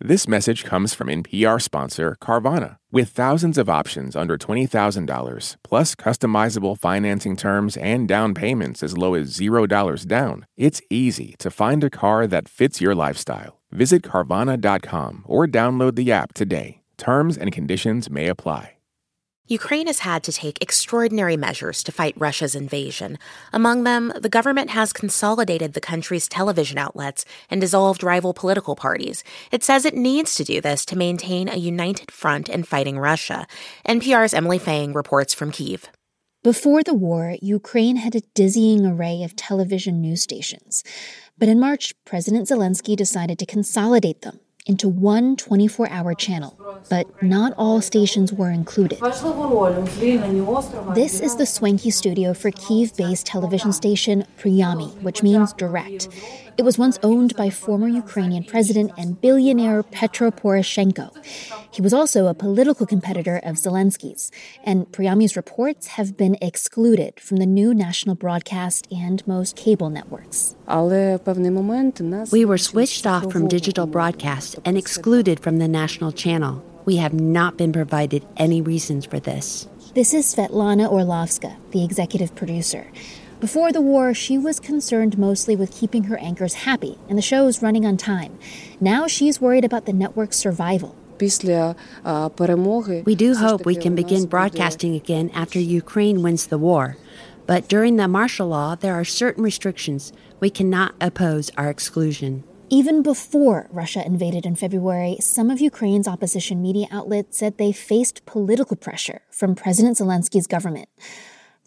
This message comes from NPR sponsor Carvana. With thousands of options under $20,000, plus customizable financing terms and down payments as low as $0 down, it's easy to find a car that fits your lifestyle. Visit Carvana.com or download the app today. Terms and conditions may apply. Ukraine has had to take extraordinary measures to fight Russia's invasion. Among them, the government has consolidated the country's television outlets and dissolved rival political parties. It says it needs to do this to maintain a united front in fighting Russia. NPR's Emily Feng reports from Kiev. Before the war, Ukraine had a dizzying array of television news stations. But in March, President Zelensky decided to consolidate them into one 24 hour channel, but not all stations were included. This is the swanky studio for Kiev based television station Priamy, which means direct. It was once owned by former Ukrainian president and billionaire Petro Poroshenko. He was also a political competitor of Zelensky's, and Priamy's reports have been excluded from the new national broadcast and most cable networks. We were switched off from digital broadcast and excluded from the national channel. We have not been provided any reasons for this. This is Svetlana Orlovska, the executive producer. Before the war, she was concerned mostly with keeping her anchors happy and the shows running on time. Now she's worried about the network's survival. We do hope we can begin broadcasting again after Ukraine wins the war. But during the martial law, there are certain restrictions. We cannot oppose our exclusion. Even before Russia invaded in February, some of Ukraine's opposition media outlets said they faced political pressure from President Zelensky's government.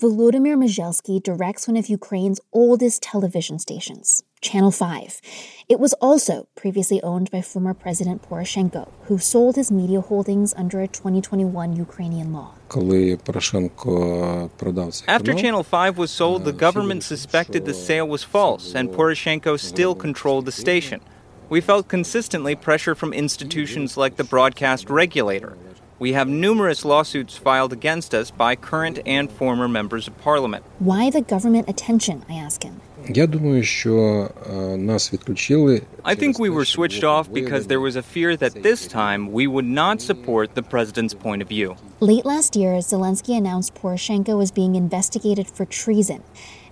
Volodymyr Mizhelsky directs one of Ukraine's oldest television stations, Channel 5. It was also previously owned by former President Poroshenko, who sold his media holdings under a 2021 Ukrainian law. After Channel 5 was sold, the government suspected the sale was false, and Poroshenko still controlled the station. We felt consistently pressure from institutions like the broadcast regulator. We have numerous lawsuits filed against us by current and former members of parliament. Why the government attention, I ask him. I think we were switched off because there was a fear that this time we would not support the president's point of view. Late last year, Zelensky announced Poroshenko was being investigated for treason.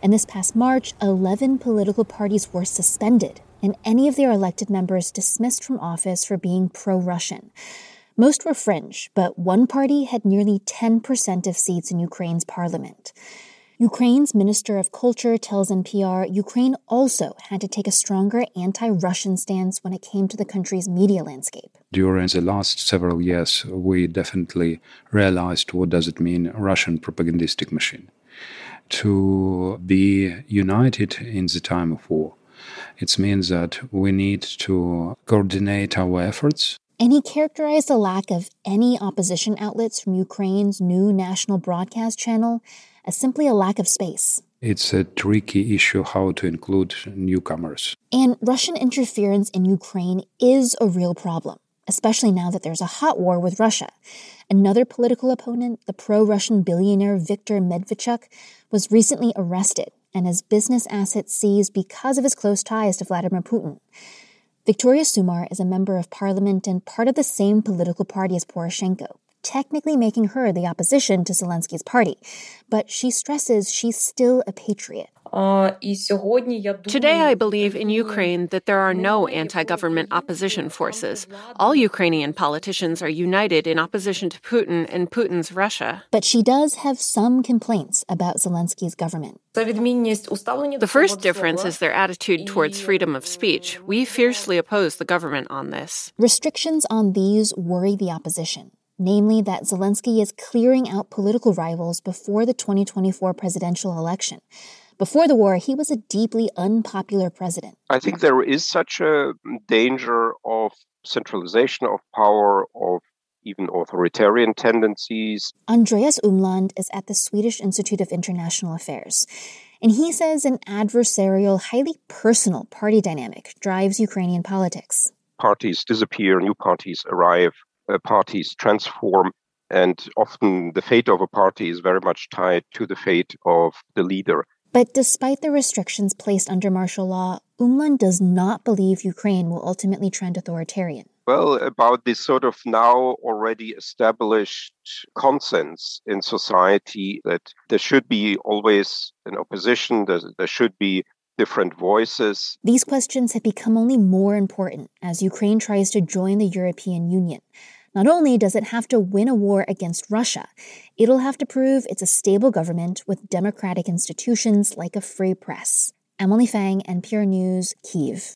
And this past March, 11 political parties were suspended and any of their elected members dismissed from office for being pro Russian. Most were fringe, but one party had nearly 10% of seats in Ukraine's parliament. Ukraine's Minister of Culture tells NPR Ukraine also had to take a stronger anti Russian stance when it came to the country's media landscape. During the last several years, we definitely realized what does it mean Russian propagandistic machine. To be united in the time of war, it means that we need to coordinate our efforts and he characterized the lack of any opposition outlets from Ukraine's new national broadcast channel as simply a lack of space. It's a tricky issue how to include newcomers. And Russian interference in Ukraine is a real problem, especially now that there's a hot war with Russia. Another political opponent, the pro Russian billionaire Viktor Medvedchuk, was recently arrested and his business assets seized because of his close ties to Vladimir Putin. Victoria Sumar is a member of parliament and part of the same political party as Poroshenko, technically making her the opposition to Zelensky's party. But she stresses she's still a patriot. Today, I believe in Ukraine that there are no anti government opposition forces. All Ukrainian politicians are united in opposition to Putin and Putin's Russia. But she does have some complaints about Zelensky's government. The first difference is their attitude towards freedom of speech. We fiercely oppose the government on this. Restrictions on these worry the opposition namely that Zelensky is clearing out political rivals before the 2024 presidential election. Before the war, he was a deeply unpopular president. I think there is such a danger of centralization of power, of even authoritarian tendencies. Andreas Umland is at the Swedish Institute of International Affairs. And he says an adversarial, highly personal party dynamic drives Ukrainian politics. Parties disappear, new parties arrive, uh, parties transform, and often the fate of a party is very much tied to the fate of the leader. But despite the restrictions placed under martial law, Umland does not believe Ukraine will ultimately trend authoritarian. Well, about this sort of now already established consensus in society that there should be always an opposition, there, there should be different voices. These questions have become only more important as Ukraine tries to join the European Union. Not only does it have to win a war against Russia, it'll have to prove it's a stable government with democratic institutions like a free press. Emily Feng, NPR News, Kiev.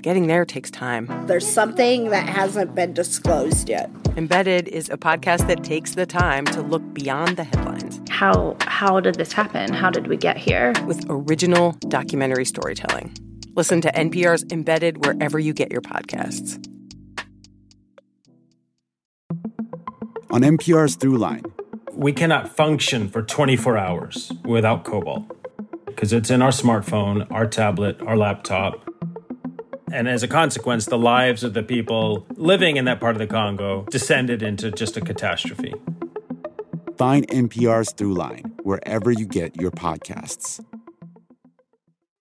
Getting there takes time. There's something that hasn't been disclosed yet. Embedded is a podcast that takes the time to look beyond the headlines. How how did this happen? How did we get here? With original documentary storytelling. Listen to NPR's Embedded wherever you get your podcasts. On NPR's Throughline, we cannot function for 24 hours without cobalt because it's in our smartphone, our tablet, our laptop and as a consequence, the lives of the people living in that part of the Congo descended into just a catastrophe. Find NPR's Throughline wherever you get your podcasts.